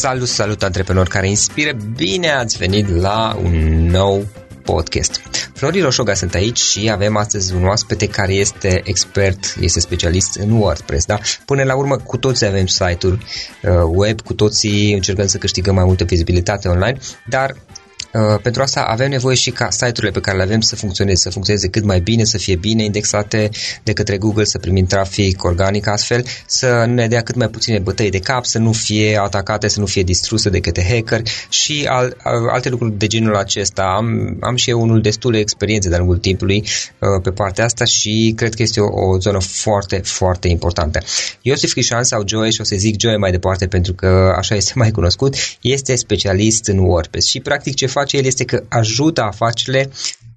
Salut, salut antreprenori care inspiră! Bine ați venit la un nou podcast. Florin Roșoga sunt aici și avem astăzi un oaspete care este expert, este specialist în WordPress, da? Până la urmă, cu toții avem site-uri uh, web, cu toții încercăm să câștigăm mai multă vizibilitate online, dar Uh, pentru asta avem nevoie și ca site-urile pe care le avem să funcționeze, să funcționeze cât mai bine, să fie bine indexate de către Google, să primim trafic organic astfel, să nu ne dea cât mai puține bătăi de cap, să nu fie atacate, să nu fie distruse de către hacker și al, alte lucruri de genul acesta. Am, am și eu unul destul de experiențe de-a lungul timpului uh, pe partea asta și cred că este o, o zonă foarte, foarte importantă. Iosif Crișan sau Joe, și o să zic Joe mai departe pentru că așa este mai cunoscut, este specialist în WordPress și practic ce face face el este că ajută afacerile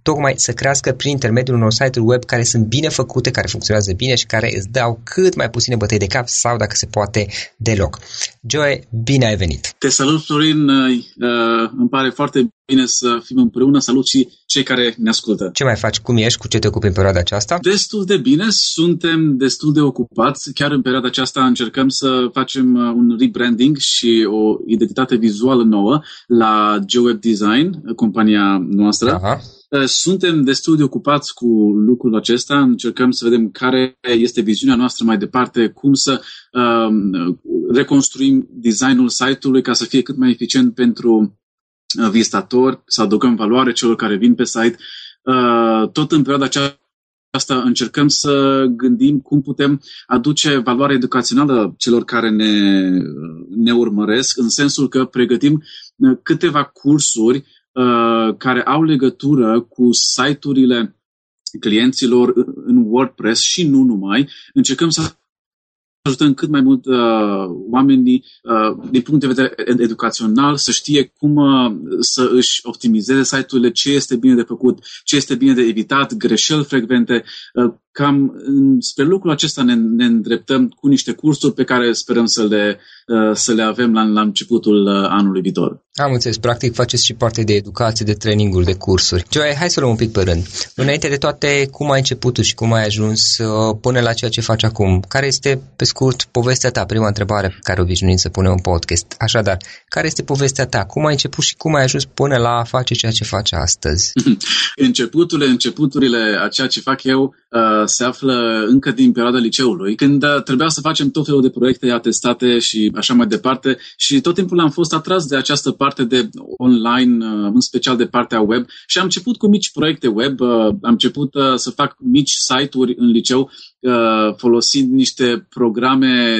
tocmai să crească prin intermediul unor site-uri web care sunt bine făcute, care funcționează bine și care îți dau cât mai puține bătăi de cap sau, dacă se poate, deloc. Joe, bine ai venit! Te salut, Florin! Uh, îmi pare foarte bine să fim împreună. Salut și cei care ne ascultă. Ce mai faci? Cum ești? Cu ce te ocupi în perioada aceasta? Destul de bine. Suntem destul de ocupați. Chiar în perioada aceasta încercăm să facem uh, un rebranding și o identitate vizuală nouă la GeoWeb Design, compania noastră. Aha. Uh, suntem destul de ocupați cu lucrul acesta, încercăm să vedem care este viziunea noastră mai departe, cum să um, reconstruim designul site-ului ca să fie cât mai eficient pentru uh, vizitatori, să adăugăm valoare celor care vin pe site. Uh, tot în perioada aceasta încercăm să gândim cum putem aduce valoare educațională celor care ne, ne urmăresc, în sensul că pregătim câteva cursuri Uh, care au legătură cu site-urile clienților în WordPress și nu numai. Încercăm să ajutăm cât mai mult uh, oamenii uh, din punct de vedere educațional să știe cum uh, să își optimizeze site-urile, ce este bine de făcut, ce este bine de evitat, greșeli frecvente. Uh, cam spre lucrul acesta ne, ne îndreptăm cu niște cursuri pe care sperăm să le, uh, să le avem la, la începutul uh, anului viitor. Am înțeles, practic faceți și parte de educație, de traininguri, de cursuri. Joy, hai să luăm un pic pe rând. Înainte de toate, cum ai început și cum ai ajuns uh, până la ceea ce faci acum? Care este, pe scurt, povestea ta? Prima întrebare pe care obișnuim să punem în podcast. Așadar, care este povestea ta? Cum ai început și cum ai ajuns până la a face ceea ce faci astăzi? Începuturile, începuturile a ceea ce fac eu uh, se află încă din perioada liceului, când uh, trebuia să facem tot felul de proiecte atestate și așa mai departe și tot timpul am fost atras de această parte de online, uh, în special de partea web și am început cu mici proiecte web, uh, am început să fac mici site-uri în liceu folosind niște programe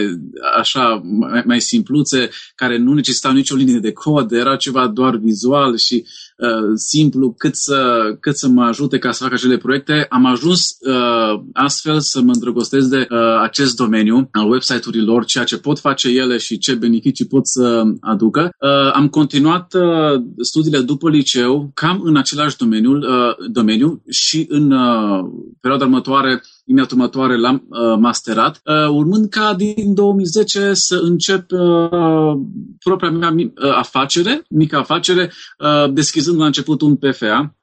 așa mai, mai simpluțe care nu necesitau nicio linie de cod, era ceva doar vizual și Uh, simplu cât să, cât să mă ajute ca să fac acele proiecte. Am ajuns uh, astfel să mă îndrăgostesc de uh, acest domeniu al website-urilor, ceea ce pot face ele și ce beneficii pot să aducă. Uh, am continuat uh, studiile după liceu, cam în același domeniu, uh, domeniu și în uh, perioada următoare imediat următoare l-am uh, masterat, uh, urmând ca din 2010 să încep uh, propria mea uh, afacere, mică afacere, uh, deschizând la început un PFA,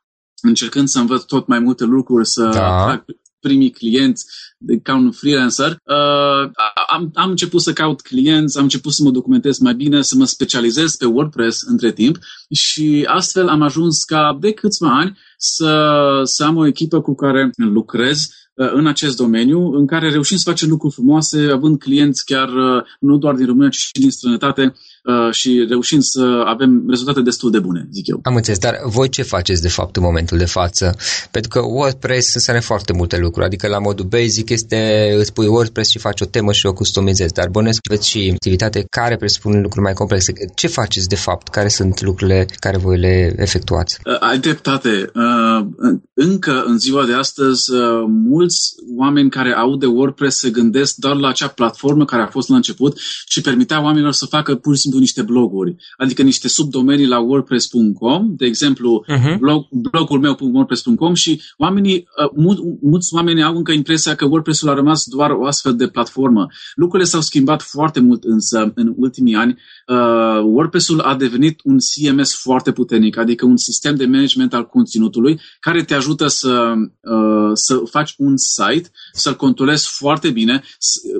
încercând să învăț tot mai multe lucruri, să da. fac primii clienți de, ca un freelancer. Uh, am, am început să caut clienți, am început să mă documentez mai bine, să mă specializez pe WordPress între timp și astfel am ajuns ca de câțiva ani să, să am o echipă cu care lucrez Uh, în acest domeniu, în care reușim să facem lucruri frumoase, având clienți chiar uh, nu doar din România, ci și din străinătate, Uh, și reușim să avem rezultate destul de bune, zic eu. Am înțeles, dar voi ce faceți de fapt în momentul de față? Pentru că WordPress înseamnă foarte multe lucruri, adică la modul basic este îți pui WordPress și faci o temă și o customizezi, dar bănesc veți și activitate care presupune lucruri mai complexe. Ce faceți de fapt? Care sunt lucrurile care voi le efectuați? Uh, ai dreptate. Uh, încă în ziua de astăzi, mulți oameni care au de WordPress se gândesc doar la acea platformă care a fost la început și permitea oamenilor să facă pur și simplu niște bloguri, adică niște subdomenii la wordpress.com, de exemplu, uh-huh. blog, blogul meu wordpress.com și oamenii, uh, mul, mulți oameni au încă impresia că WordPress-ul a rămas doar o astfel de platformă. Lucrurile s-au schimbat foarte mult însă în ultimii ani. Uh, WordPress-ul a devenit un CMS foarte puternic, adică un sistem de management al conținutului care te ajută să, uh, să faci un site, să-l controlezi foarte bine.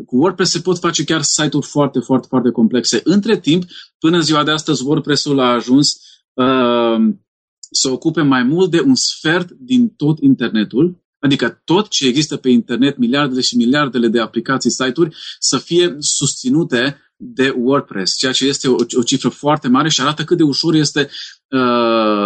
Cu WordPress se pot face chiar site-uri foarte, foarte, foarte complexe. Între timp, timp. Până în ziua de astăzi, WordPress-ul a ajuns uh, să ocupe mai mult de un sfert din tot internetul, adică tot ce există pe internet, miliardele și miliardele de aplicații, site-uri, să fie susținute de WordPress, ceea ce este o, o cifră foarte mare și arată cât de ușor este uh,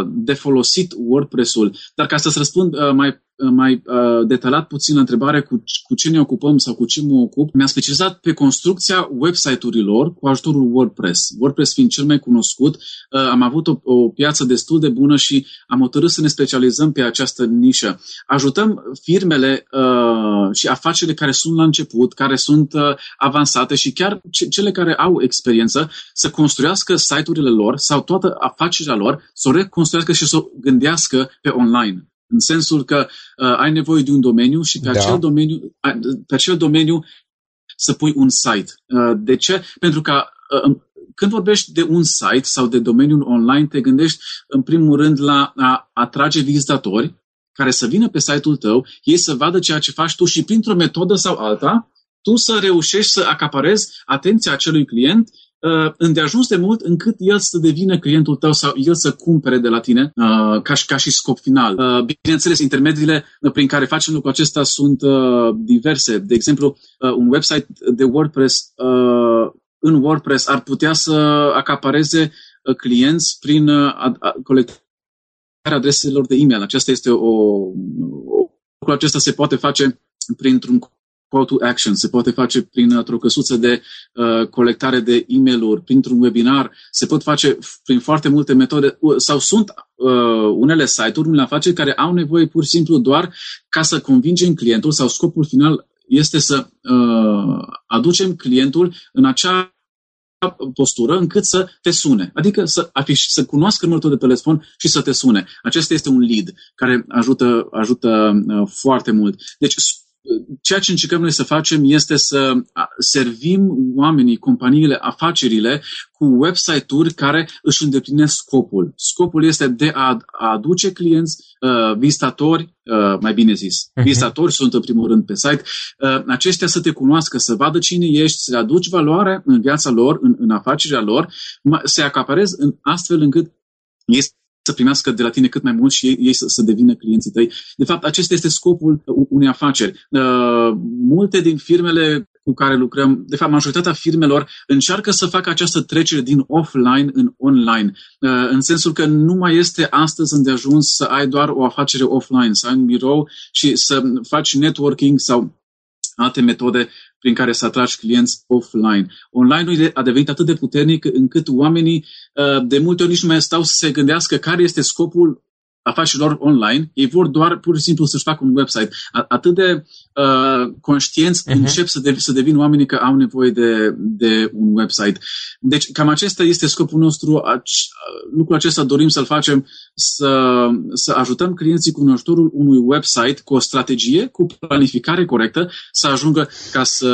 de folosit WordPress-ul. Dar ca să-ți răspund uh, mai mai uh, detaliat puțin la întrebare cu, cu ce ne ocupăm sau cu ce mă ocup, mi-am specializat pe construcția website-urilor cu ajutorul WordPress. WordPress fiind cel mai cunoscut, uh, am avut o, o piață destul de bună și am hotărât să ne specializăm pe această nișă. Ajutăm firmele uh, și afacerile care sunt la început, care sunt uh, avansate și chiar ce, cele care au experiență să construiască site-urile lor sau toată afacerea lor, să o reconstruiască și să o gândească pe online. În sensul că uh, ai nevoie de un domeniu și pe, da. acel domeniu, pe acel domeniu să pui un site. Uh, de ce? Pentru că uh, când vorbești de un site sau de domeniul online, te gândești în primul rând la a atrage vizitatori care să vină pe site-ul tău, ei să vadă ceea ce faci tu și printr-o metodă sau alta, tu să reușești să acaparezi atenția acelui client uh, îndeajuns de mult încât el să devină clientul tău sau el să cumpere de la tine uh, ca, și, ca și scop final. Uh, bineînțeles, intermediile prin care facem lucrul acesta sunt uh, diverse. De exemplu, uh, un website de WordPress uh, în WordPress ar putea să acapareze uh, clienți prin uh, colectarea adreselor de e-mail. Aceasta este o, o lucrul acesta se poate face printr-un call to action, se poate face prin o căsuță de uh, colectare de e mail printr-un webinar, se pot face prin foarte multe metode sau sunt uh, unele site-uri, unele afaceri care au nevoie pur și simplu doar ca să convingem clientul sau scopul final este să uh, aducem clientul în acea postură încât să te sune. Adică să, afiș, să cunoască numărul tău de telefon și să te sune. Acesta este un lead care ajută, ajută uh, foarte mult. Deci ceea ce încercăm noi să facem este să servim oamenii, companiile, afacerile cu website-uri care își îndeplinesc scopul. Scopul este de a aduce clienți, uh, vizitatori, uh, mai bine zis, uh-huh. vizitatori sunt în primul rând pe site, uh, aceștia să te cunoască, să vadă cine ești, să le aduci valoare în viața lor, în, în afacerea lor, să acaparezi în astfel încât este să primească de la tine cât mai mult și ei, ei să, să devină clienții tăi. De fapt, acesta este scopul unei afaceri. Uh, multe din firmele cu care lucrăm, de fapt, majoritatea firmelor încearcă să facă această trecere din offline în online, uh, în sensul că nu mai este astăzi îndeajuns să ai doar o afacere offline, să ai un birou și să faci networking sau alte metode prin care să atragi clienți offline. Online-ul a devenit atât de puternic încât oamenii uh, de multe ori nici nu mai stau să se gândească care este scopul afacerilor online, ei vor doar pur și simplu să-și facă un website. Atât de uh, conștienți uh-huh. încep să, de, să devină oamenii că au nevoie de, de un website. Deci cam acesta este scopul nostru. Lucrul acesta dorim să-l facem, să, să ajutăm clienții cu ajutorul unui website, cu o strategie, cu planificare corectă, să ajungă ca să,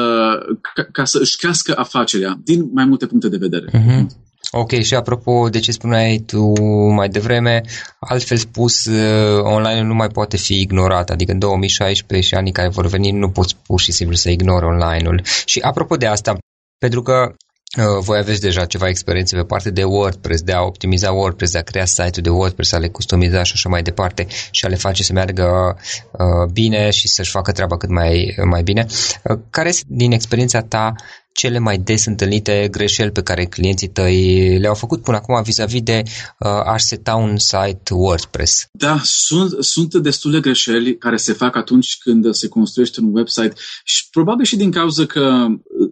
ca, ca să își crească afacerea din mai multe puncte de vedere. Uh-huh. Ok, și apropo de ce spuneai tu mai devreme, altfel spus, uh, online nu mai poate fi ignorat, adică în 2016 și anii care vor veni nu poți pur și simplu să ignori online-ul. Și apropo de asta, pentru că Uh, voi aveți deja ceva experiențe pe partea de WordPress, de a optimiza WordPress, de a crea site-ul de WordPress, a le customiza și așa mai departe și a le face să meargă uh, bine și să-și facă treaba cât mai, mai bine. Uh, care este din experiența ta cele mai des întâlnite greșeli pe care clienții tăi le-au făcut până acum vis-a-vis de uh, a seta un site WordPress? Da, sunt, sunt destule greșeli care se fac atunci când se construiește un website și probabil și din cauza că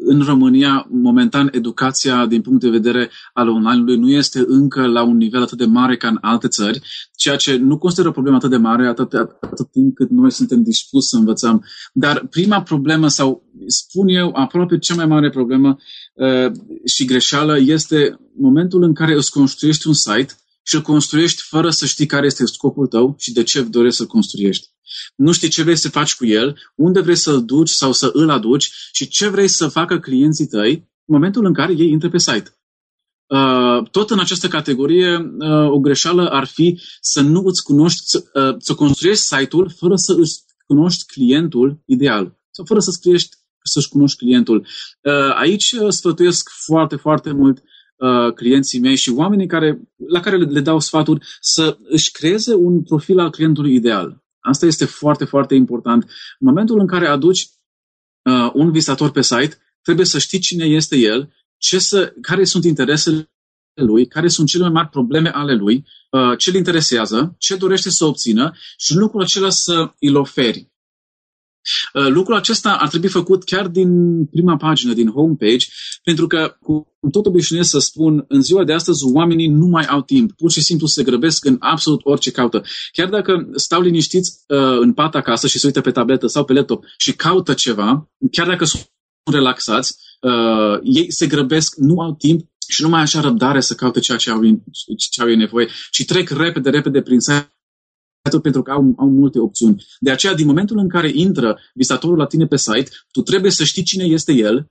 în România, momentan, educația din punct de vedere al online-ului nu este încă la un nivel atât de mare ca în alte țări, ceea ce nu consideră o problemă atât de mare atât, atât timp cât noi suntem dispuși să învățăm. Dar prima problemă, sau spun eu, aproape cea mai mare problemă uh, și greșeală este momentul în care îți construiești un site și îl construiești fără să știi care este scopul tău și de ce dorești să-l construiești. Nu știi ce vrei să faci cu el, unde vrei să-l duci sau să îl aduci și ce vrei să facă clienții tăi în momentul în care ei intră pe site. Uh, tot în această categorie, uh, o greșeală ar fi să nu îți cunoști, să, uh, să construiești site-ul fără să îți cunoști clientul ideal sau fără să scriești să-și cunoști clientul. Aici sfătuiesc foarte, foarte mult uh, clienții mei și oamenii care, la care le, le dau sfaturi să își creeze un profil al clientului ideal. Asta este foarte, foarte important. În momentul în care aduci uh, un vizitator pe site, trebuie să știi cine este el, ce să, care sunt interesele lui, care sunt cele mai mari probleme ale lui, uh, ce îl interesează, ce dorește să obțină și lucrul acela să îl oferi. Uh, lucrul acesta ar trebui făcut chiar din prima pagină, din homepage, pentru că, cu tot obișnuiesc să spun, în ziua de astăzi oamenii nu mai au timp, pur și simplu se grăbesc în absolut orice caută. Chiar dacă stau liniștiți uh, în pat acasă și se uită pe tabletă sau pe laptop și caută ceva, chiar dacă sunt relaxați, uh, ei se grăbesc, nu au timp și nu mai așa răbdare să caute ceea ce au, ce au nevoie, ci trec repede, repede prin site pentru că au, au multe opțiuni. De aceea, din momentul în care intră vizitatorul la tine pe site, tu trebuie să știi cine este el,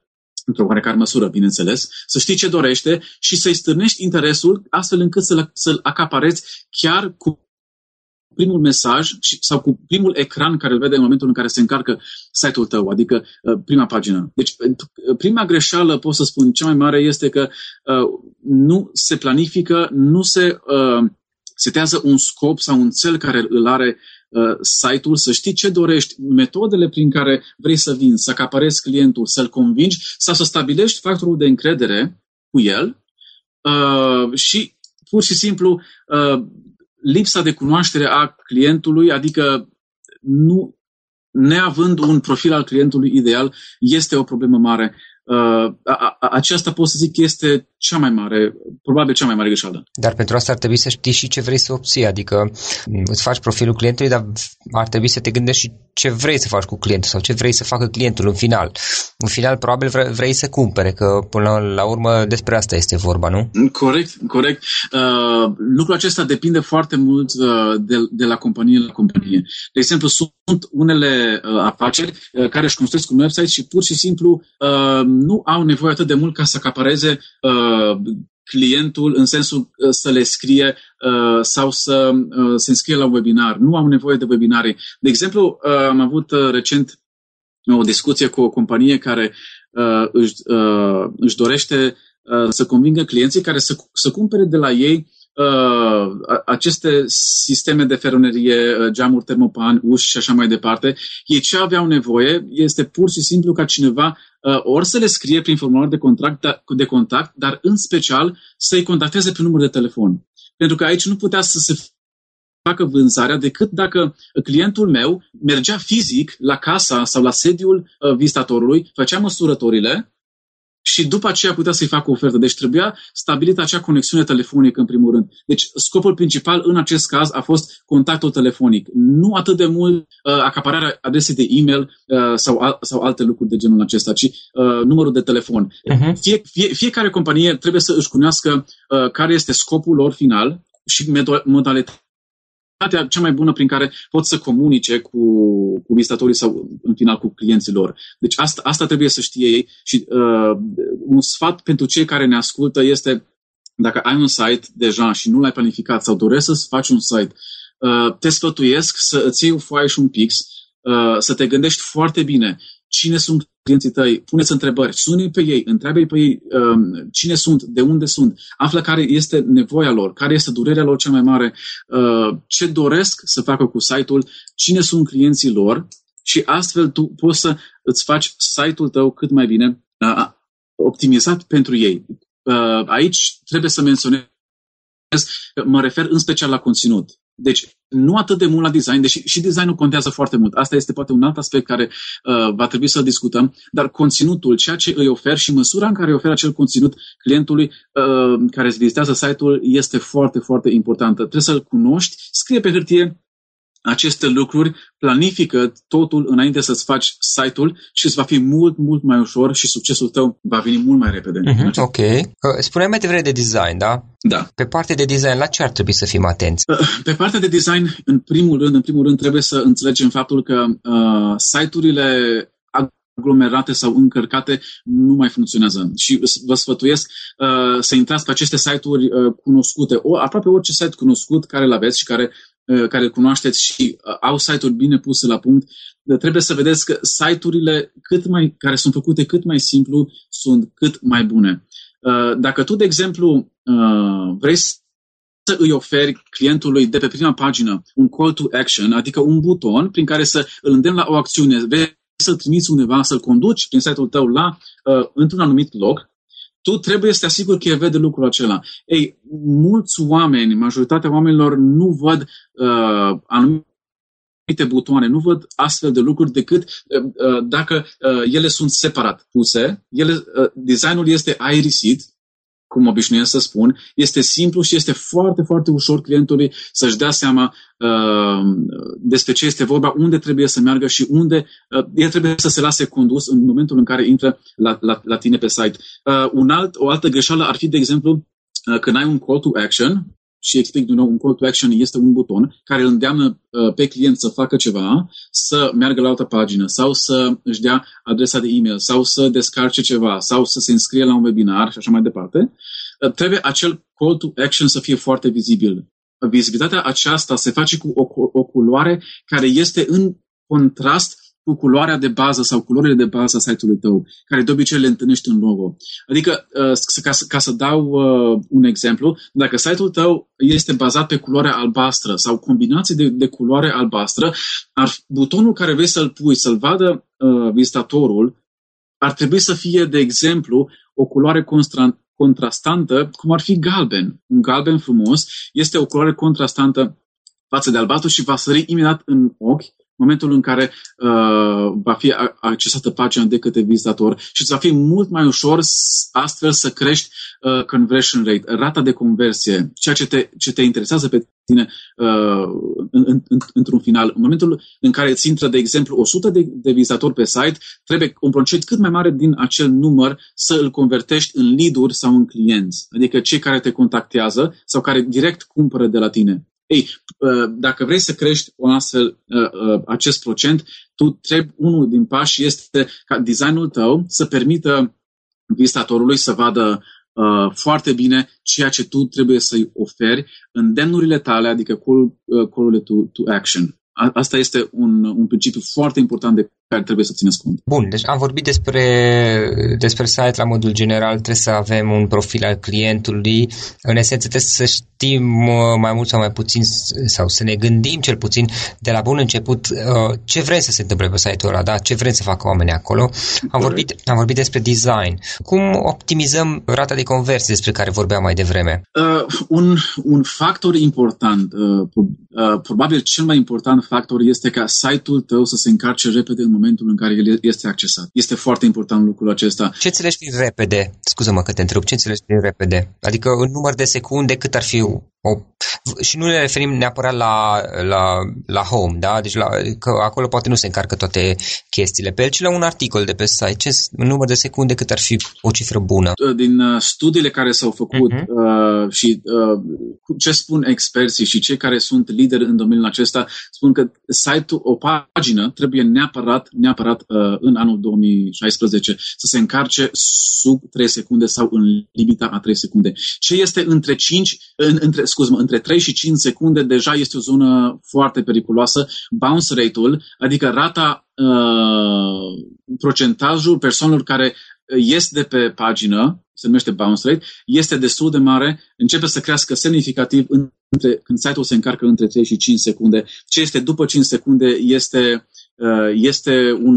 într-o oarecare măsură, bineînțeles, să știi ce dorește și să-i stârnești interesul astfel încât să-l, să-l acapareți chiar cu primul mesaj sau cu primul ecran care îl vede în momentul în care se încarcă site-ul tău, adică uh, prima pagină. Deci, uh, prima greșeală, pot să spun, cea mai mare este că uh, nu se planifică, nu se setează un scop sau un cel care îl are site-ul, să știi ce dorești, metodele prin care vrei să vinzi, să acaparezi clientul, să-l convingi sau să stabilești factorul de încredere cu el și pur și simplu lipsa de cunoaștere a clientului, adică nu neavând un profil al clientului ideal, este o problemă mare. Uh, aceasta pot să zic este cea mai mare, probabil cea mai mare greșeală. Dar pentru asta ar trebui să știi și ce vrei să obții, adică îți faci profilul clientului, dar ar trebui să te gândești și ce vrei să faci cu clientul sau ce vrei să facă clientul în final. În final, probabil vrei să cumpere, că până la urmă despre asta este vorba, nu? Corect, corect. Uh, lucrul acesta depinde foarte mult uh, de, de la companie la companie. De exemplu, sunt unele uh, afaceri uh, care își construiesc un website și pur și simplu uh, nu au nevoie atât de mult ca să acapareze uh, clientul în sensul uh, să le scrie uh, sau să uh, se înscrie la webinar. Nu au nevoie de webinare. De exemplu, uh, am avut uh, recent o discuție cu o companie care uh, își, uh, își dorește uh, să convingă clienții care să, să cumpere de la ei uh, aceste sisteme de feronerie, uh, geamuri termopan, uși și așa mai departe, ei ce aveau nevoie este pur și simplu ca cineva uh, ori să le scrie prin formular de, contract, da, de contact, dar în special să-i contacteze pe număr de telefon. Pentru că aici nu putea să se facă vânzarea decât dacă clientul meu mergea fizic la casa sau la sediul uh, vizitatorului, făcea măsurătorile și după aceea putea să-i facă o ofertă. Deci trebuia stabilită acea conexiune telefonică în primul rând. Deci scopul principal în acest caz a fost contactul telefonic. Nu atât de mult uh, acapararea adresei de e-mail uh, sau, al, sau alte lucruri de genul acesta, ci uh, numărul de telefon. Uh-huh. Fie, fie, fiecare companie trebuie să își cunoască uh, care este scopul lor final și modalitatea cea mai bună prin care pot să comunice cu, cu vizitatorii sau, în final, cu clienții lor. Deci asta, asta trebuie să știe ei și uh, un sfat pentru cei care ne ascultă este dacă ai un site deja și nu l-ai planificat sau dorești să faci un site, uh, te sfătuiesc să îți iei o foaie și un pix, uh, să te gândești foarte bine cine sunt clienții tăi, puneți întrebări, suni pe ei, întreabă pe ei um, cine sunt, de unde sunt, află care este nevoia lor, care este durerea lor cea mai mare, uh, ce doresc să facă cu site-ul, cine sunt clienții lor și astfel tu poți să îți faci site-ul tău cât mai bine uh, optimizat pentru ei. Uh, aici trebuie să menționez mă refer în special la conținut. Deci, nu atât de mult la design, deși și designul contează foarte mult. Asta este poate un alt aspect care uh, va trebui să discutăm, dar conținutul, ceea ce îi ofer și măsura în care îi oferă acel conținut clientului uh, care îți vizitează site-ul este foarte, foarte importantă. Trebuie să-l cunoști, scrie pe hârtie aceste lucruri, planifică totul înainte să-ți faci site-ul și îți va fi mult, mult mai ușor și succesul tău va veni mult mai repede. Uh-huh, ok. Uh, spuneai mai devreme de design, da? Da. Pe partea de design, la ce ar trebui să fim atenți? Uh, pe partea de design, în primul rând, în primul rând trebuie să înțelegem faptul că uh, site-urile aglomerate sau încărcate nu mai funcționează. Și vă sfătuiesc uh, să intrați pe aceste site-uri uh, cunoscute, o, aproape orice site cunoscut care îl aveți și care Uh, care îl cunoașteți și uh, au site-uri bine puse la punct, trebuie să vedeți că site-urile cât mai, care sunt făcute cât mai simplu sunt cât mai bune. Uh, dacă tu, de exemplu, uh, vrei să îi oferi clientului de pe prima pagină un call to action, adică un buton prin care să îl îndemn la o acțiune, vei să trimiți undeva, să-l conduci prin site-ul tău la, uh, într-un anumit loc, tu trebuie să te asiguri că el vede lucrul acela. Ei, mulți oameni, majoritatea oamenilor nu văd uh, anumite butoane, nu văd astfel de lucruri decât uh, uh dacă uh, ele sunt separat puse. Ele, uh, designul este aerisit, cum obișnuiesc să spun, este simplu și este foarte, foarte ușor clientului să-și dea seama uh, despre ce este vorba, unde trebuie să meargă și unde uh, el trebuie să se lase condus în momentul în care intră la, la, la tine pe site. Uh, un alt, o altă greșeală ar fi, de exemplu, uh, când ai un call to action, și explic din nou, un call to action este un buton care îl îndeamnă uh, pe client să facă ceva, să meargă la altă pagină sau să își dea adresa de e-mail sau să descarce ceva sau să se înscrie la un webinar și așa mai departe, uh, trebuie acel call to action să fie foarte vizibil. Vizibilitatea aceasta se face cu o, o culoare care este în contrast cu culoarea de bază sau culorile de bază a site-ului tău, care de obicei le întâlnești în logo. Adică, uh, ca, să, ca să dau uh, un exemplu, dacă site-ul tău este bazat pe culoarea albastră sau combinații de, de culoare albastră, ar, butonul care vrei să-l pui, să-l vadă uh, vizitatorul, ar trebui să fie, de exemplu, o culoare constra, contrastantă, cum ar fi galben. Un galben frumos este o culoare contrastantă față de albastru și va sări imediat în ochi momentul în care uh, va fi accesată pagina de către vizitator și îți va fi mult mai ușor astfel să crești uh, conversion rate, rata de conversie, ceea ce te, ce te interesează pe tine uh, în, în, în, într-un final. În momentul în care îți intră, de exemplu, 100 de, de vizitatori pe site, trebuie un procent cât mai mare din acel număr să îl convertești în lead-uri sau în clienți, adică cei care te contactează sau care direct cumpără de la tine. Ei, uh, dacă vrei să crești un astfel uh, uh, acest procent, tu trebuie, unul din pași este ca designul tău să permită vizitatorului să vadă uh, foarte bine ceea ce tu trebuie să-i oferi în demnurile tale, adică call, uh, call to, to action. Asta este un, un principiu foarte important de care trebuie să țineți cont. Bun, deci am vorbit despre, despre site la modul general, trebuie să avem un profil al clientului. În esență trebuie să știm uh, mai mult sau mai puțin sau să ne gândim cel puțin de la bun început uh, ce vrem să se întâmple pe site-ul ăla, da? ce vrem să facă oamenii acolo. Am vorbit, am vorbit despre design. Cum optimizăm rata de conversie despre care vorbeam mai devreme? Uh, un, un factor important, uh, uh, probabil cel mai important factor este ca site-ul tău să se încarce repede în momentul în care el este accesat. Este foarte important lucrul acesta. Ce înțelegi prin repede? Scuză-mă că te întreb. Ce înțelegi prin repede? Adică în număr de secunde cât ar fi o, și nu ne referim neapărat la, la, la home, da? Deci la, că acolo poate nu se încarcă toate chestiile pe el, ci la un articol de pe site. Ce, în număr de secunde cât ar fi o cifră bună? Din uh, studiile care s-au făcut uh-huh. uh, și uh, ce spun experții și cei care sunt lideri în domeniul acesta, spun că site-ul, o pagină trebuie neapărat, neapărat uh, în anul 2016 să se încarce sub 3 secunde sau în limita a 3 secunde. Ce este între 5, în, între, scuz între 3 și 5 secunde deja este o zonă foarte periculoasă. Bounce rate-ul, adică rata, uh, procentajul persoanelor care ies de pe pagină, se numește bounce rate, este destul de mare, începe să crească semnificativ între, când site-ul se încarcă între 3 și 5 secunde. Ce este după 5 secunde este, uh, este un,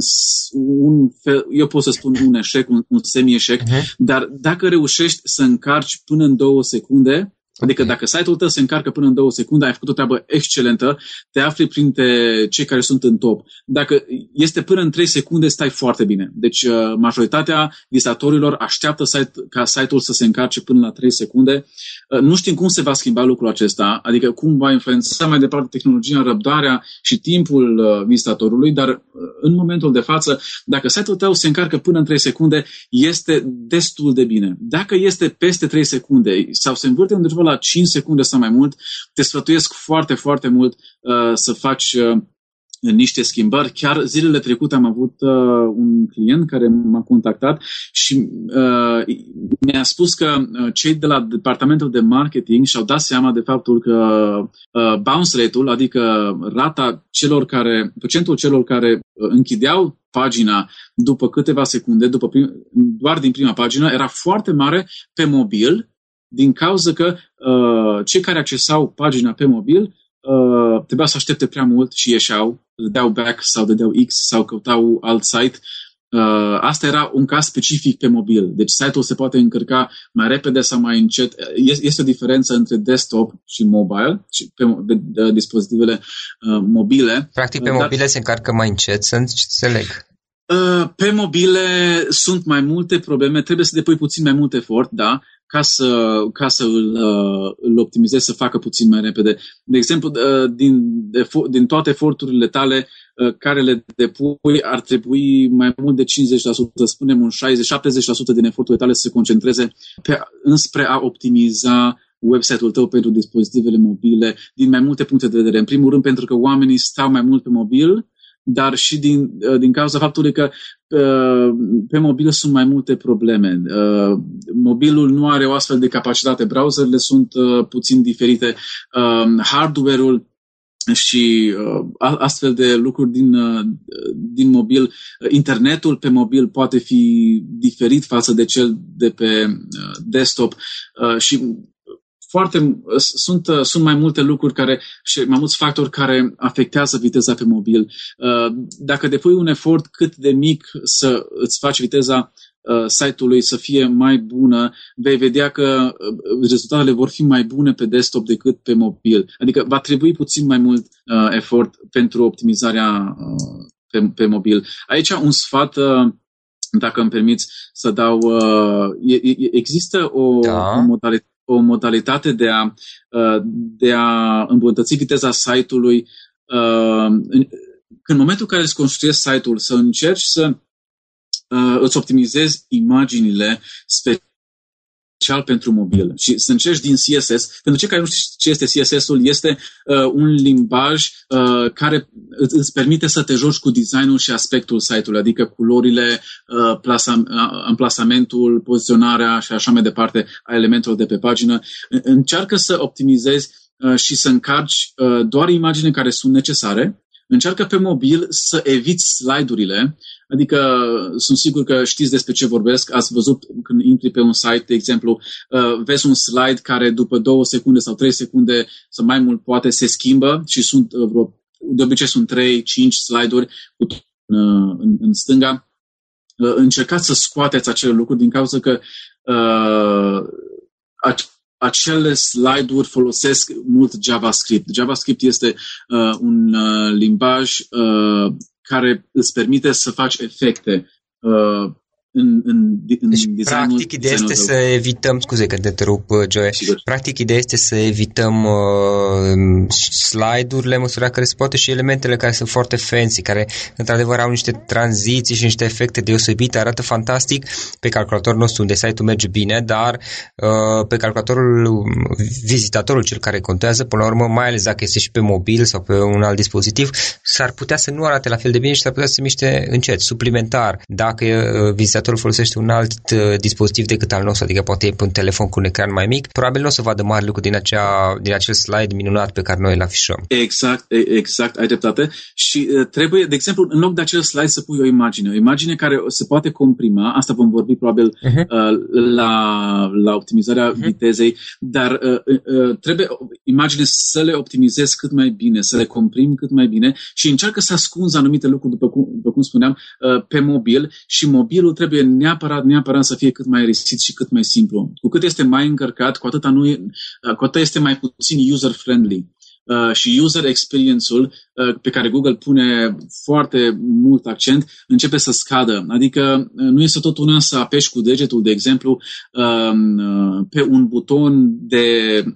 un fel, eu pot să spun un eșec, un, un semi-eșec, uh-huh. dar dacă reușești să încarci până în 2 secunde, Adică dacă site-ul tău se încarcă până în două secunde, ai făcut o treabă excelentă, te afli printre cei care sunt în top. Dacă este până în 3 secunde, stai foarte bine. Deci uh, majoritatea vizitatorilor așteaptă site, ca site-ul să se încarce până la 3 secunde. Uh, nu știm cum se va schimba lucrul acesta, adică cum va influența mai departe tehnologia, răbdarea și timpul uh, vizitatorului, dar în momentul de față, dacă site-ul tău se încarcă până în 3 secunde, este destul de bine. Dacă este peste 3 secunde sau se învârte undeva la 5 secunde sau mai mult, te sfătuiesc foarte, foarte mult uh, să faci uh, niște schimbări. Chiar zilele trecute am avut uh, un client care m-a contactat și uh, mi-a spus că uh, cei de la departamentul de marketing și-au dat seama de faptul că uh, bounce rate-ul, adică rata celor care, procentul celor care uh, închideau pagina după câteva secunde, după prim, doar din prima pagină, era foarte mare pe mobil, din cauza că uh, cei care accesau pagina pe mobil uh, trebuia să aștepte prea mult și ieșeau, dădeau back sau dădeau X sau căutau alt site Uh, asta era un caz specific pe mobil. Deci site-ul se poate încărca mai repede sau mai încet. Este o diferență între desktop și mobile, și pe de, de, dispozitivele uh, mobile. Practic pe uh, mobile se încarcă mai încet, să înțeleg. Uh, pe mobile sunt mai multe probleme, trebuie să depui puțin mai mult efort, da, ca să, ca să îl, uh, îl optimizezi, să facă puțin mai repede. De exemplu, uh, din, din toate eforturile tale, Uh, care le depui ar trebui mai mult de 50%, spunem un 60-70% din eforturile tale să se concentreze pe, înspre a optimiza website-ul tău pentru dispozitivele mobile din mai multe puncte de vedere. În primul rând pentru că oamenii stau mai mult pe mobil, dar și din, uh, din cauza faptului că uh, pe mobil sunt mai multe probleme. Mobilul nu are o astfel de capacitate, browserele sunt puțin diferite, hardware-ul și uh, astfel de lucruri din, uh, din mobil. Internetul pe mobil poate fi diferit față de cel de pe uh, desktop uh, și foarte, uh, sunt, uh, sunt mai multe lucruri care și mai mulți factori care afectează viteza pe mobil. Uh, dacă depui un efort cât de mic să îți faci viteza Uh, site-ului să fie mai bună, vei vedea că uh, rezultatele vor fi mai bune pe desktop decât pe mobil. Adică va trebui puțin mai mult uh, efort pentru optimizarea uh, pe, pe mobil. Aici un sfat, uh, dacă îmi permiți să dau, uh, există o, da. o, modalitate, o modalitate de a, uh, de a îmbunătăți viteza site-ului uh, în, în momentul în care îți construiești site-ul, să încerci să uh, îți optimizezi imaginile special pentru mobil și să încerci din CSS. Pentru cei care nu știu ce este CSS-ul, este uh, un limbaj uh, care îți, îți permite să te joci cu designul și aspectul site-ului, adică culorile, uh, plasa, uh, amplasamentul, poziționarea și așa mai departe a elementelor de pe pagină. Încearcă să optimizezi uh, și să încarci uh, doar imagine care sunt necesare Încearcă pe mobil să eviți slide-urile, adică sunt sigur că știți despre ce vorbesc, ați văzut când intri pe un site, de exemplu, uh, vezi un slide care după două secunde sau trei secunde sau mai mult poate se schimbă și sunt uh, vreo, de obicei sunt trei, cinci slide-uri cu, uh, în, în stânga. Încercați să scoateți acele lucruri din cauza că uh, acele slide-uri folosesc mult JavaScript. JavaScript este uh, un uh, limbaj uh, care îți permite să faci efecte uh, în, în, în deci, practic, ideea este să evităm, scuze că te întrerup, Joe, Sigur. practic, ideea este să evităm uh, slide-urile, măsura care se poate și elementele care sunt foarte fancy, care într-adevăr au niște tranziții și niște efecte deosebite, arată fantastic pe calculatorul nostru unde site-ul merge bine, dar uh, pe calculatorul vizitatorul, cel care contează, până la urmă, mai ales dacă este și pe mobil sau pe un alt dispozitiv, s-ar putea să nu arate la fel de bine și s-ar putea să se miște încet, suplimentar. Dacă uh, vizitatorul utilizatorul folosește un alt uh, dispozitiv decât al nostru, adică poate e pe un telefon cu un ecran mai mic, probabil nu o să vadă mari lucruri din, acea, din acel slide minunat pe care noi îl afișăm. Exact, exact, ai dreptate. Și uh, trebuie, de exemplu, în loc de acel slide să pui o imagine, o imagine care se poate comprima, asta vom vorbi probabil uh-huh. uh, la, la optimizarea uh-huh. vitezei, dar uh, uh, trebuie imagine să le optimizezi cât mai bine, să le comprim cât mai bine și încearcă să ascunzi anumite lucruri, după cum, după cum spuneam, uh, pe mobil și mobilul trebuie trebuie neapărat, neapărat să fie cât mai resit și cât mai simplu. Cu cât este mai încărcat, cu atât, nu e, cu atât este mai puțin user-friendly. Uh, și user experience-ul uh, pe care Google pune foarte mult accent începe să scadă. Adică uh, nu este tot una să apeși cu degetul, de exemplu, um, uh, pe un buton de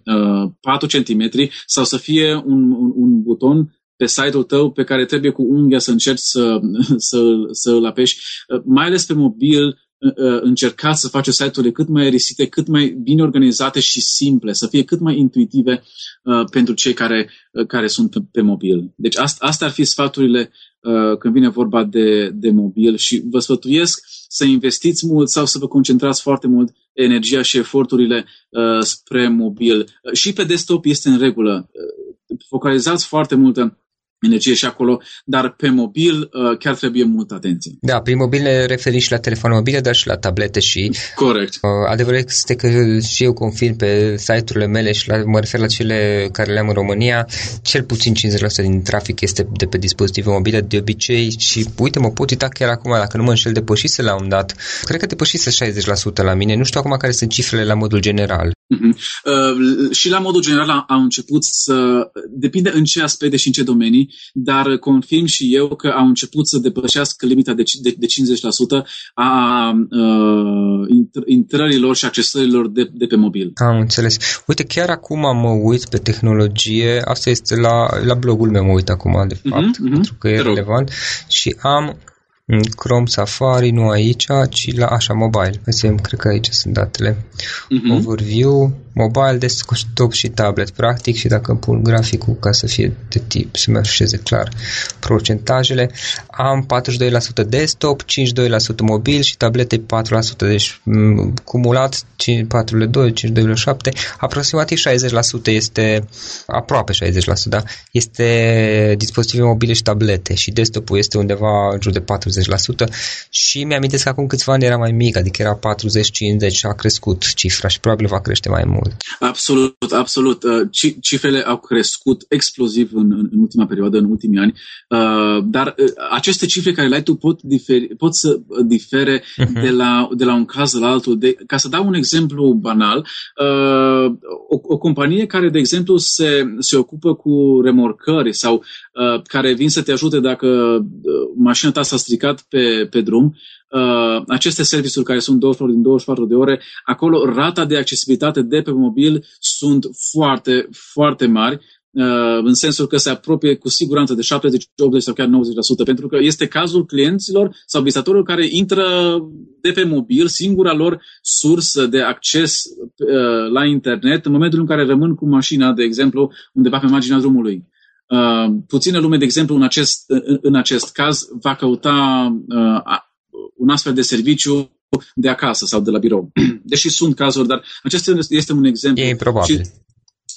uh, 4 cm sau să fie un, un, un buton pe site-ul tău pe care trebuie cu unghia să încerci să, să, să îl apeși, mai ales pe mobil, uh, uh, încercați să faceți site-urile cât mai risite, cât mai bine organizate și simple, să fie cât mai intuitive uh, pentru cei care, uh, care sunt pe, pe mobil. Deci asta, asta ar fi sfaturile uh, când vine vorba de, de mobil și vă sfătuiesc să investiți mult sau să vă concentrați foarte mult energia și eforturile uh, spre mobil. Și pe desktop este în regulă. Uh, focalizați foarte multă energie și acolo, dar pe mobil uh, chiar trebuie multă atenție. Da, prin mobil ne referim și la telefoane mobile, dar și la tablete și... Corect. Uh, adevărul este că și eu confirm pe site-urile mele și la, mă refer la cele care le am în România, cel puțin 50% din trafic este de pe dispozitive mobile de obicei și uite, mă pot uita chiar acum, dacă nu mă înșel, depășise la un dat. Cred că depășise 60% la mine. Nu știu acum care sunt cifrele la modul general. Uh-huh. Uh, și la modul general au început să... Depinde în ce aspecte și în ce domenii, dar confirm și eu că au început să depășească limita de, de, de 50% a uh, intrărilor și accesărilor de, de pe mobil. Am înțeles. Uite, chiar acum mă uit pe tehnologie, asta este la, la blogul meu, mă uit acum, de fapt, uh-huh, uh-huh. pentru că e relevant, și am Chrome Safari, nu aici, ci la așa, mobile. Vedem, cred că aici sunt datele. Uh-huh. Overview, mobile, desktop și tablet, practic, și dacă pun graficul ca să fie de tip, să mi așeze clar procentajele, am 42% desktop, 52% mobil și tablete 4%, deci m- cumulat 4,2, 52,7, aproximativ 60% este, aproape 60%, da, este dispozitive mobile și tablete și desktopul este undeva în jur de 40% și mi-am că acum câțiva ani era mai mic, adică era 40-50 și a crescut cifra și probabil va crește mai mult mult. Absolut, absolut. Uh, cifrele au crescut exploziv în, în ultima perioadă, în ultimii ani, uh, dar uh, aceste cifre care le ai tu pot, diferi, pot să difere uh-huh. de, la, de la un caz la altul. De, ca să dau un exemplu banal, o, o companie care, de exemplu, se, se ocupă cu remorcări sau care vin să te ajute dacă mașina ta s-a stricat pe, pe drum, uh, aceste serviciuri care sunt 24 din 24 de ore, acolo rata de accesibilitate de pe mobil sunt foarte, foarte mari, uh, în sensul că se apropie cu siguranță de 70, 80 sau chiar 90%, pentru că este cazul clienților sau vizitorilor care intră de pe mobil, singura lor sursă de acces uh, la internet, în momentul în care rămân cu mașina, de exemplu, undeva pe marginea drumului. Uh, puțină lume, de exemplu, în acest, în, în acest caz, va căuta uh, un astfel de serviciu de acasă sau de la birou. Deși sunt cazuri, dar acesta este un exemplu. E probabil. Și,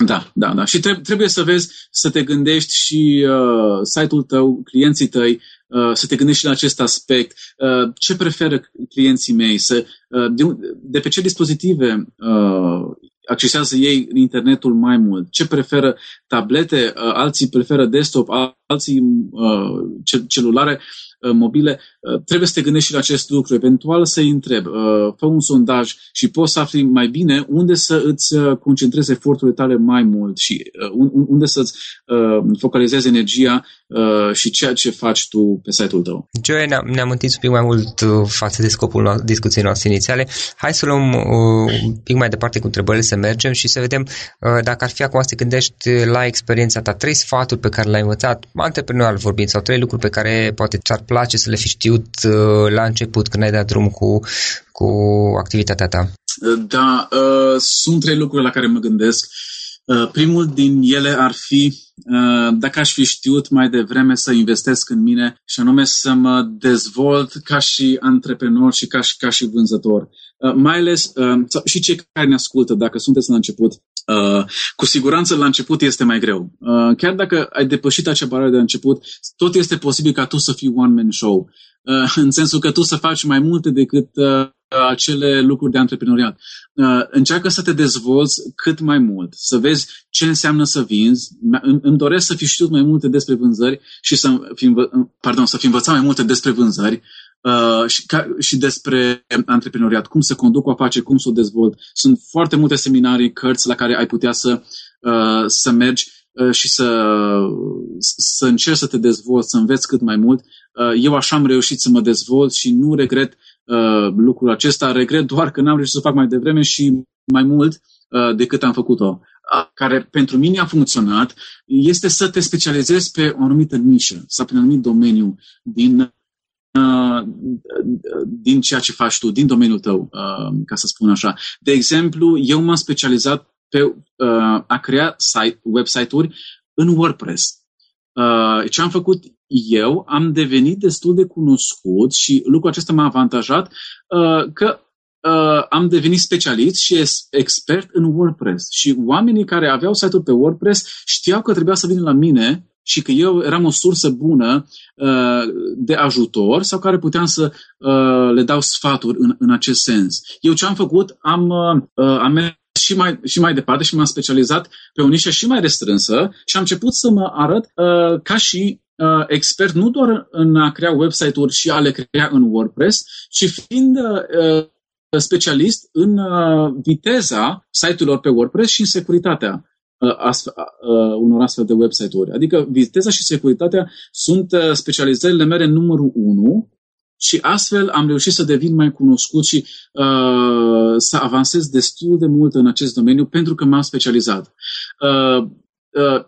da, da, da. Și trebuie să vezi, să te gândești și uh, site-ul tău, clienții tăi, uh, să te gândești și la acest aspect. Uh, ce preferă clienții mei? Să, uh, de, de pe ce dispozitive uh, accesează ei internetul mai mult? Ce preferă tablete? Uh, alții preferă desktop, alții uh, celulare. Uh, mobile, uh, trebuie să te gândești și la acest lucru. Eventual să-i întreb, uh, fă un sondaj și poți să afli mai bine unde să îți concentrezi eforturile tale mai mult și unde să-ți focalizezi energia și ceea ce faci tu pe site-ul tău. Joe, ne-am, ne-am întins un pic mai mult față de scopul no- discuției noastre inițiale. Hai să luăm un pic mai departe cu întrebările, să mergem și să vedem dacă ar fi acum să te gândești la experiența ta, trei sfaturi pe care le-ai învățat, antreprenorial vorbind, sau trei lucruri pe care poate ți-ar place să le fi știut uh, la început când ai dat drum cu, cu activitatea ta? Da, uh, sunt trei lucruri la care mă gândesc. Uh, primul din ele ar fi uh, dacă aș fi știut mai devreme să investesc în mine și anume să mă dezvolt ca și antreprenor și ca și, ca și vânzător. Uh, mai ales uh, și cei care ne ascultă, dacă sunteți la început, Uh, cu siguranță la început este mai greu. Uh, chiar dacă ai depășit acea barieră de început, tot este posibil ca tu să fii one-man show. Uh, în sensul că tu să faci mai multe decât uh, acele lucruri de antreprenoriat. Uh, încearcă să te dezvolți cât mai mult, să vezi ce înseamnă să vinzi. Îmi doresc să fi știut mai multe despre vânzări și să fi, pardon, să fi învățat mai multe despre vânzări uh, și, ca, și despre antreprenoriat, cum să conduc o afacere, cum să o dezvolt. Sunt foarte multe seminarii, cărți la care ai putea să, uh, să mergi uh, și să, să încerci să te dezvolți, să înveți cât mai mult. Uh, eu așa am reușit să mă dezvolt și nu regret uh, lucrul acesta, regret doar că n-am reușit să fac mai devreme și mai mult uh, decât am făcut-o care pentru mine a funcționat este să te specializezi pe o anumită nișă sau pe un anumit domeniu din din ceea ce faci tu, din domeniul tău, ca să spun așa. De exemplu, eu m-am specializat pe a crea site, website-uri în WordPress. Ce am făcut eu, am devenit destul de cunoscut și lucrul acesta m-a avantajat că am devenit specialist și expert în WordPress. Și oamenii care aveau site-uri pe WordPress știau că trebuia să vină la mine și că eu eram o sursă bună uh, de ajutor sau care puteam să uh, le dau sfaturi în, în acest sens. Eu ce am făcut? Am, uh, am mers și mai, și mai departe și m-am specializat pe o nișă și mai restrânsă și am început să mă arăt uh, ca și uh, expert nu doar în a crea website-uri și a le crea în WordPress, ci fiind uh, specialist în uh, viteza site-urilor pe WordPress și în securitatea uh, astfel, uh, unor astfel de website-uri. Adică viteza și securitatea sunt uh, specializările mele numărul 1 și astfel am reușit să devin mai cunoscut și uh, să avansez destul de mult în acest domeniu pentru că m-am specializat. Uh, uh,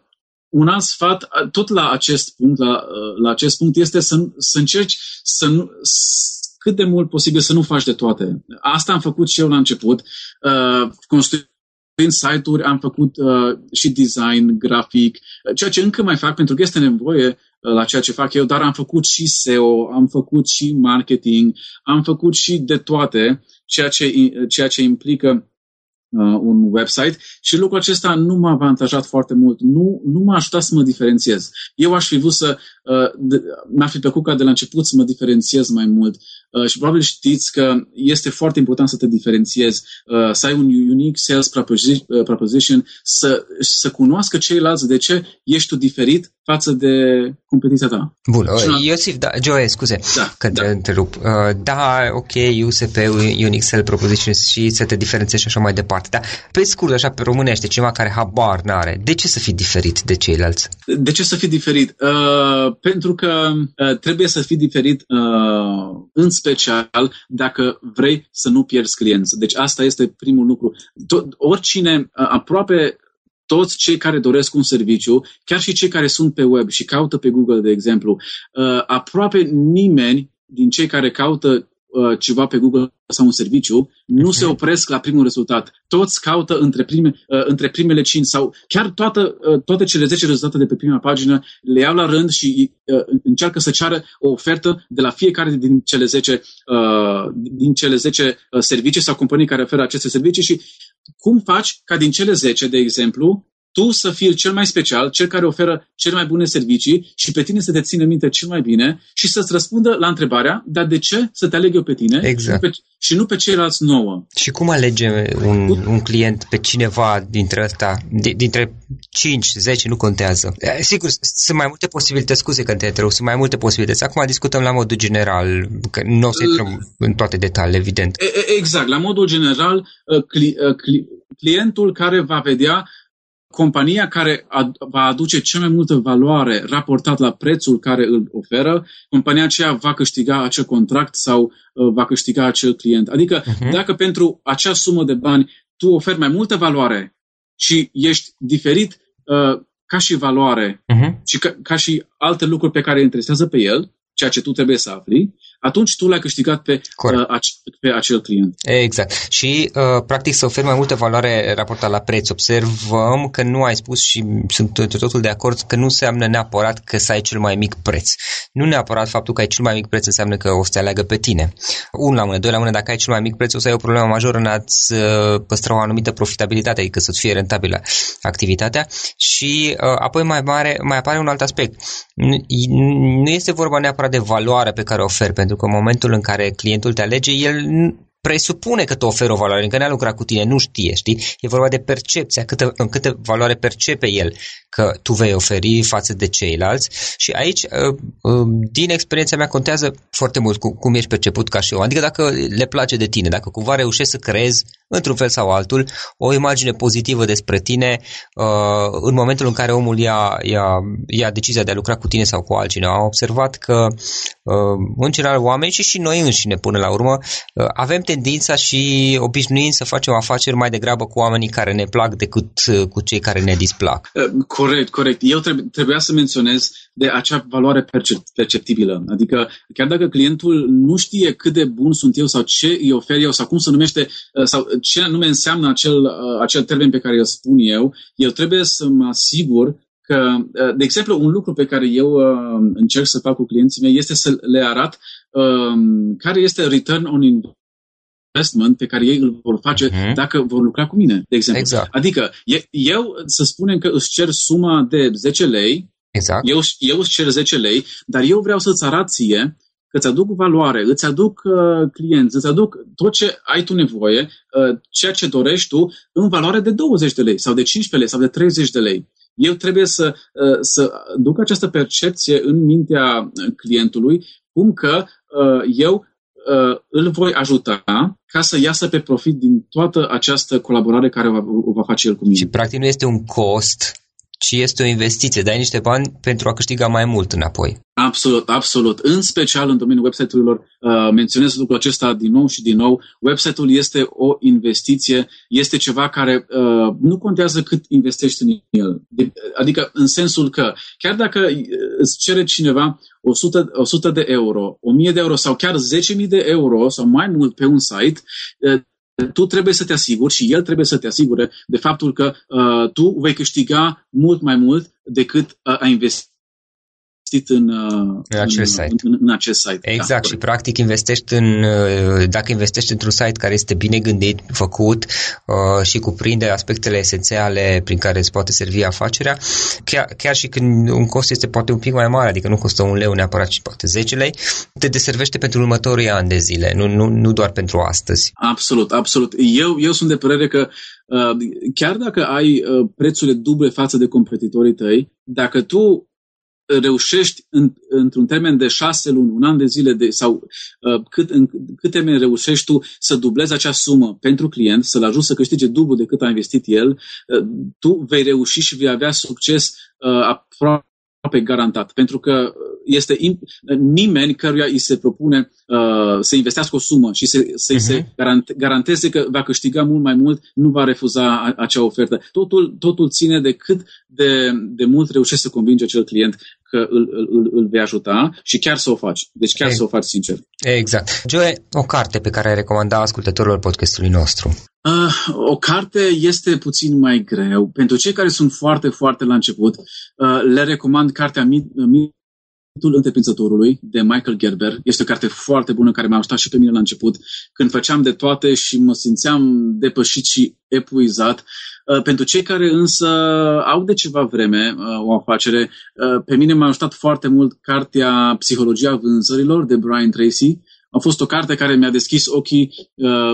un alt sfat, tot la acest punct, la, uh, la acest punct este să, să încerci să nu, cât de mult posibil să nu faci de toate. Asta am făcut și eu la început. Uh, construind site-uri, am făcut uh, și design, grafic, ceea ce încă mai fac pentru că este nevoie uh, la ceea ce fac eu, dar am făcut și SEO, am făcut și marketing, am făcut și de toate, ceea ce, ceea ce implică uh, un website și lucrul acesta nu m-a avantajat foarte mult, nu, nu m-a ajutat să mă diferențiez. Eu aș fi vrut să, uh, mi-ar fi plăcut ca de la început să mă diferențiez mai mult uh, și probabil știți că este foarte important să te diferențiezi, uh, să ai un unique sales uh, proposition, să, să cunoască ceilalți de ce ești tu diferit față de competiția ta. Bun, uh, Iosif, da, Joe, scuze da, că te da. întrerup. Uh, da, ok, USP, Unique Sales Proposition și să te diferențiezi și așa mai departe, dar pe scurt, așa, pe românește, cineva care habar n-are, de ce să fii diferit de ceilalți? De ce să fii diferit? Uh, pentru că uh, trebuie să fii diferit uh, în special dacă vrei să nu pierzi clienți. Deci asta este primul lucru. Tot, oricine, uh, aproape toți cei care doresc un serviciu, chiar și cei care sunt pe web și caută pe Google, de exemplu, uh, aproape nimeni din cei care caută uh, ceva pe Google sau un serviciu, nu se opresc la primul rezultat. Toți caută între, prime, uh, între primele 5 sau chiar toată, toate cele 10 rezultate de pe prima pagină le iau la rând și încearcă să ceară o ofertă de la fiecare din cele 10, din cele 10 servicii sau companii care oferă aceste servicii și cum faci ca din cele 10, de exemplu, tu să fii cel mai special, cel care oferă cele mai bune servicii și pe tine să te țină minte cel mai bine și să-ți răspundă la întrebarea, dar de ce să te aleg eu pe tine exact. și, nu pe, și nu pe ceilalți nouă? Și cum alege un, un client pe cineva dintre ăsta, dintre 5, 10, nu contează. Sigur, sunt mai multe posibilități, scuze că te întreb, sunt mai multe posibilități. Acum discutăm la modul general, că nu o să intrăm în toate detaliile, evident. Exact, la modul general, uh, cli, uh, cli, clientul care va vedea compania care ad, va aduce cea mai multă valoare raportat la prețul care îl oferă, compania aceea va câștiga acel contract sau uh, va câștiga acel client. Adică uh-huh. dacă pentru acea sumă de bani tu oferi mai multă valoare și ești diferit uh, ca și valoare uh-huh. și ca, ca și alte lucruri pe care îi interesează pe el, ceea ce tu trebuie să afli, atunci tu l-ai câștigat pe, uh, pe acel client. Exact. Și, uh, practic, să oferi mai multă valoare raportat la preț. Observăm că nu ai spus și sunt totul de acord că nu înseamnă neapărat că să ai cel mai mic preț. Nu neapărat faptul că ai cel mai mic preț înseamnă că o să te aleagă pe tine. Un la mână, doi la mână, dacă ai cel mai mic preț, o să ai o problemă majoră în a-ți uh, păstra o anumită profitabilitate, adică să-ți fie rentabilă activitatea. Și uh, apoi mai, mare, mai apare un alt aspect. Nu este vorba neapărat de valoare pe care o oferi, pentru că în momentul în care clientul te alege, el presupune că te oferă o valoare, încă n-a lucrat cu tine, nu știe, știi? E vorba de percepția, câtă, în câtă valoare percepe el că tu vei oferi față de ceilalți și aici, uh, uh, din experiența mea, contează foarte mult cum ești perceput ca și om. Adică dacă le place de tine, dacă cumva reușești să creezi, într-un fel sau altul, o imagine pozitivă despre tine uh, în momentul în care omul ia, ia, ia decizia de a lucra cu tine sau cu altcineva. Am observat că, în general, oameni și și noi înșine, până la urmă, avem tendința și obișnuim să facem afaceri mai degrabă cu oamenii care ne plac decât cu cei care ne displac. Corect, corect. Eu trebuie, trebuia să menționez de acea valoare perceptibilă. Adică chiar dacă clientul nu știe cât de bun sunt eu sau ce îi ofer eu sau cum se numește uh, sau ce anume înseamnă acel, uh, acel termen pe care îl spun eu, eu trebuie să mă asigur că, uh, de exemplu, un lucru pe care eu încerc să fac cu clienții mei este să le arat um, care este return on investment investment pe care ei îl vor face uh-huh. dacă vor lucra cu mine, de exemplu. Exact. Adică eu, să spunem că îți cer suma de 10 lei Exact. Eu, eu îți cer 10 lei, dar eu vreau să-ți arăt ție că îți aduc valoare, îți aduc uh, clienți, îți aduc tot ce ai tu nevoie, uh, ceea ce dorești tu, în valoare de 20 de lei sau de 15 lei sau de 30 de lei. Eu trebuie să, uh, să duc această percepție în mintea clientului, cum că uh, eu uh, îl voi ajuta ca să iasă pe profit din toată această colaborare care o va, o va face el cu mine. Și practic nu este un cost ci este o investiție. Dai niște bani pentru a câștiga mai mult înapoi. Absolut, absolut. În special în domeniul website-urilor, uh, menționez lucrul acesta din nou și din nou. Website-ul este o investiție, este ceva care uh, nu contează cât investești în el. Adică în sensul că chiar dacă uh, îți cere cineva 100, 100 de euro, 1000 de euro sau chiar 10.000 de euro sau mai mult pe un site, uh, tu trebuie să te asiguri și el trebuie să te asigure de faptul că uh, tu vei câștiga mult mai mult decât uh, a investi investit în, uh, în, acest în, site. În, în acest site. Da, exact, da, și practic investești în, uh, dacă investești într-un site care este bine gândit, făcut uh, și cuprinde aspectele esențiale prin care îți poate servi afacerea, chiar, chiar și când un cost este poate un pic mai mare, adică nu costă un leu neapărat, ci poate 10 lei, te deservește pentru următorii ani de zile, nu, nu, nu doar pentru astăzi. Absolut, absolut. Eu, eu sunt de părere că Uh, chiar dacă ai uh, prețurile duble față de competitorii tăi, dacă tu reușești în, într-un termen de șase luni, un an de zile de, sau uh, cât, în cât termen reușești tu să dublezi acea sumă pentru client, să-l ajuți să câștige dublu decât a investit el, uh, tu vei reuși și vei avea succes uh, aproape garantat. Pentru că este nimeni căruia îi se propune uh, să investească o sumă și să, să uh-huh. se mhm. garante, garanteze că va câștiga mult mai mult, nu va refuza a, acea ofertă. Totul, totul ține de cât de, de mult reușești să convingi acel client că îl, îl, îl vei ajuta și chiar să o faci. Deci chiar e, să o faci sincer. Exact. Joe, o carte pe care ai recomanda ascultătorilor podcastului nostru? Uh, o carte este puțin mai greu. Pentru cei care sunt foarte, foarte la început, uh, le recomand cartea Mitul Întreprinzătorului de Michael Gerber. Este o carte foarte bună care m-a ajutat și pe mine la început, când făceam de toate și mă simțeam depășit și epuizat. Uh, pentru cei care însă au de ceva vreme uh, o afacere, uh, pe mine m-a ajutat foarte mult cartea Psihologia vânzărilor de Brian Tracy. A fost o carte care mi-a deschis ochii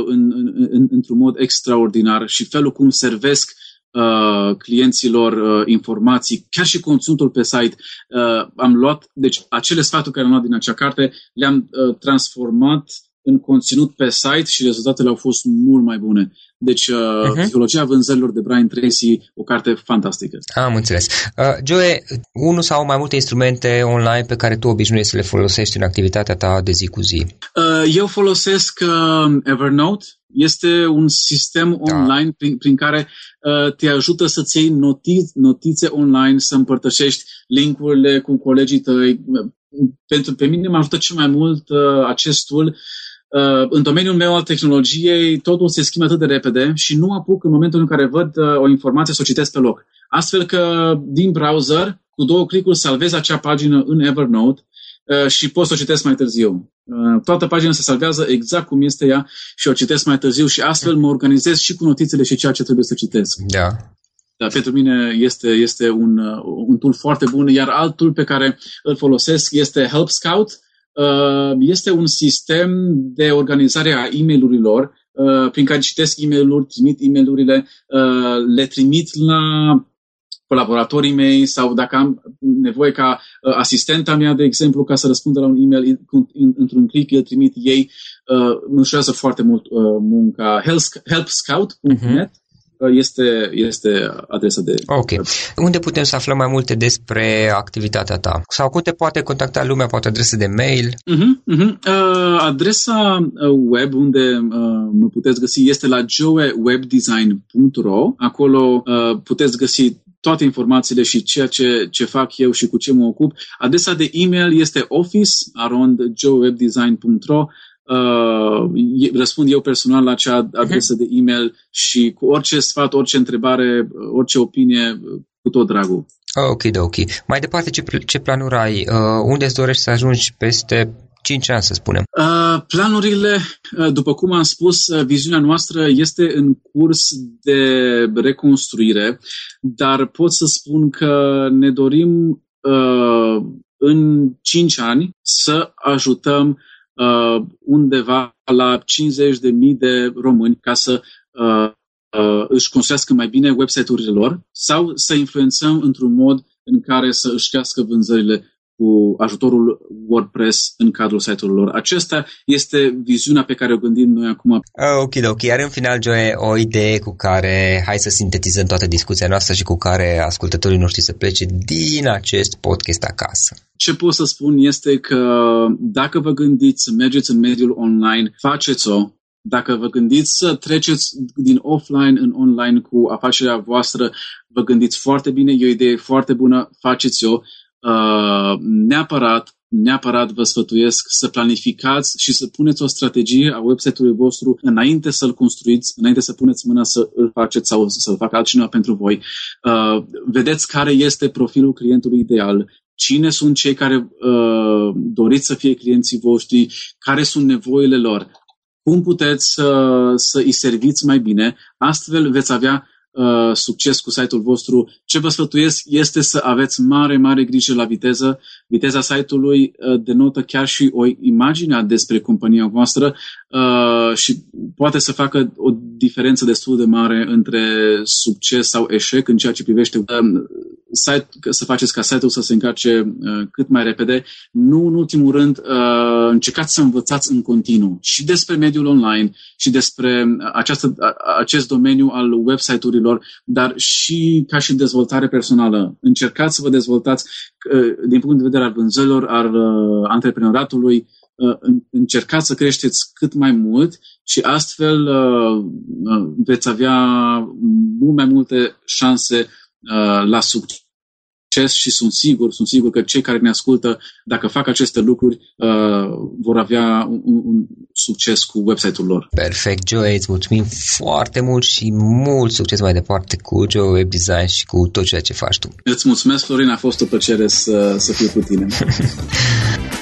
în, în, în, într-un mod extraordinar și felul cum servesc uh, clienților uh, informații, chiar și conținutul pe site. Uh, am luat, deci acele sfaturi care am luat din acea carte, le-am uh, transformat în conținut pe site și rezultatele au fost mult mai bune. Deci, uh, uh-huh. Psihologia vânzărilor de Brian Tracy, o carte fantastică. Am înțeles. Uh, Joe, unul sau mai multe instrumente online pe care tu obișnuiești să le folosești în activitatea ta de zi cu zi? Uh, eu folosesc uh, Evernote. Este un sistem da. online prin, prin care uh, te ajută să-ți iei noti- notițe online, să împărtășești linkurile cu colegii tăi. Pentru pe mine m-a ajutat cel mai mult uh, acest tool Uh, în domeniul meu al tehnologiei, totul se schimbă atât de repede și nu apuc în momentul în care văd uh, o informație să o citesc pe loc. Astfel că din browser, cu două clicuri, salvez acea pagină în Evernote uh, și pot să o citesc mai târziu. Toată pagina se salvează exact cum este ea și o citesc mai târziu și astfel mă organizez și cu notițele și ceea ce trebuie să citesc. Da. Dar pentru mine este, este un, un tool foarte bun, iar alt tool pe care îl folosesc este Help Scout, Uh, este un sistem de organizare a e mail uh, prin care citesc e mail trimit e mail uh, le trimit la colaboratorii mei sau dacă am nevoie ca asistenta mea, de exemplu, ca să răspundă la un e-mail într-un click, îl trimit ei. Îmi ușurează foarte mult munca. helpscout.net uh-huh este, este adresa de... Ok. Unde putem să aflăm mai multe despre activitatea ta? Sau cum te poate contacta lumea? Poate adresa de mail? Uh-huh, uh-huh. Uh, adresa uh, web unde uh, mă puteți găsi este la joewebdesign.ro. Acolo uh, puteți găsi toate informațiile și ceea ce, ce fac eu și cu ce mă ocup. Adresa de e-mail este office.joewebdesign.ro Uh, răspund eu personal la acea adresă uh-huh. de e-mail și cu orice sfat, orice întrebare, orice opinie, cu tot dragul. Ok, ok. Mai departe, ce, ce planuri ai? Uh, unde îți dorești să ajungi peste 5 ani, să spunem? Uh, planurile, uh, după cum am spus, uh, viziunea noastră este în curs de reconstruire, dar pot să spun că ne dorim în 5 ani să ajutăm undeva la 50.000 de români ca să își construiască mai bine website-urile lor sau să influențăm într-un mod în care să își crească vânzările cu ajutorul WordPress în cadrul site-urilor lor. Acesta este viziunea pe care o gândim noi acum. Ah, ok, ok. Iar în final, Joe, o idee cu care hai să sintetizăm toată discuția noastră și cu care ascultătorii noștri să plece din acest podcast acasă. Ce pot să spun este că dacă vă gândiți să mergeți în mediul online, faceți-o, dacă vă gândiți să treceți din offline în online cu afacerea voastră, vă gândiți foarte bine, e o idee foarte bună, faceți-o. Uh, neapărat, neapărat vă sfătuiesc să planificați și să puneți o strategie a website-ului vostru înainte să-l construiți, înainte să puneți mâna să îl faceți sau să-l facă altcineva pentru voi. Uh, vedeți care este profilul clientului ideal, cine sunt cei care uh, doriți să fie clienții voștri, care sunt nevoile lor, cum puteți să, să îi serviți mai bine, astfel veți avea Uh, succes cu site-ul vostru, ce vă sfătuiesc este să aveți mare, mare grijă la viteză. Viteza site-ului uh, denotă chiar și o imagine despre compania voastră uh, și poate să facă o diferență destul de mare între succes sau eșec în ceea ce privește um, site, să faceți ca site-ul să se încarce uh, cât mai repede. Nu în ultimul rând, uh, încercați să învățați în continuu și despre mediul online și despre această, acest domeniu al website-urilor, dar și ca și dezvoltare personală. Încercați să vă dezvoltați uh, din punct de vedere al vânzărilor, al uh, antreprenoratului, uh, încercați să creșteți cât mai mult și astfel uh, uh, veți avea mult mai multe șanse Uh, la succes și sunt sigur, sunt sigur că cei care ne ascultă, dacă fac aceste lucruri, uh, vor avea un, un succes cu website-ul lor. Perfect, Joe, îți mulțumim foarte mult și mult succes mai departe cu Joe Web Design și cu tot ceea ce faci tu. Îți mulțumesc, Florin, a fost o plăcere să, să fiu cu tine.